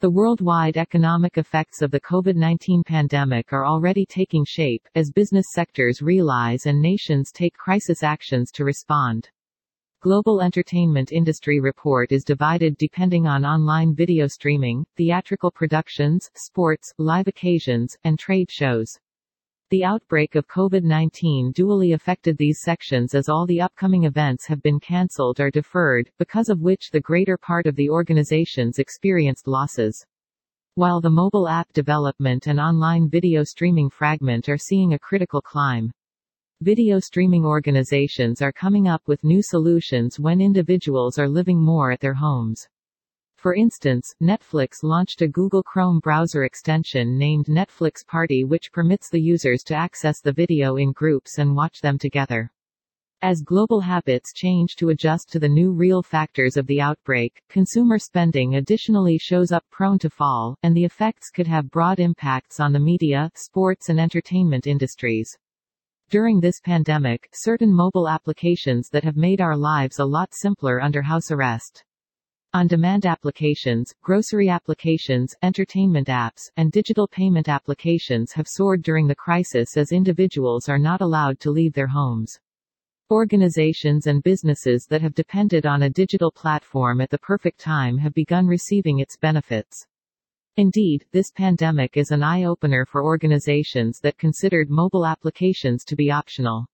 The worldwide economic effects of the COVID-19 pandemic are already taking shape, as business sectors realize and nations take crisis actions to respond. Global entertainment industry report is divided depending on online video streaming, theatrical productions, sports, live occasions, and trade shows. The outbreak of COVID-19 dually affected these sections as all the upcoming events have been cancelled or deferred, because of which the greater part of the organizations experienced losses. While the mobile app development and online video streaming fragment are seeing a critical climb. Video streaming organizations are coming up with new solutions when individuals are living more at their homes. For instance, Netflix launched a Google Chrome browser extension named Netflix Party which permits the users to access the video in groups and watch them together. As global habits change to adjust to the new real factors of the outbreak, consumer spending additionally shows up prone to fall, and the effects could have broad impacts on the media, sports and entertainment industries. During this pandemic, certain mobile applications that have made our lives a lot simpler under house arrest. On-demand applications, grocery applications, entertainment apps, and digital payment applications have soared during the crisis as individuals are not allowed to leave their homes. Organizations and businesses that have depended on a digital platform at the perfect time have begun receiving its benefits. Indeed, this pandemic is an eye-opener for organizations that considered mobile applications to be optional.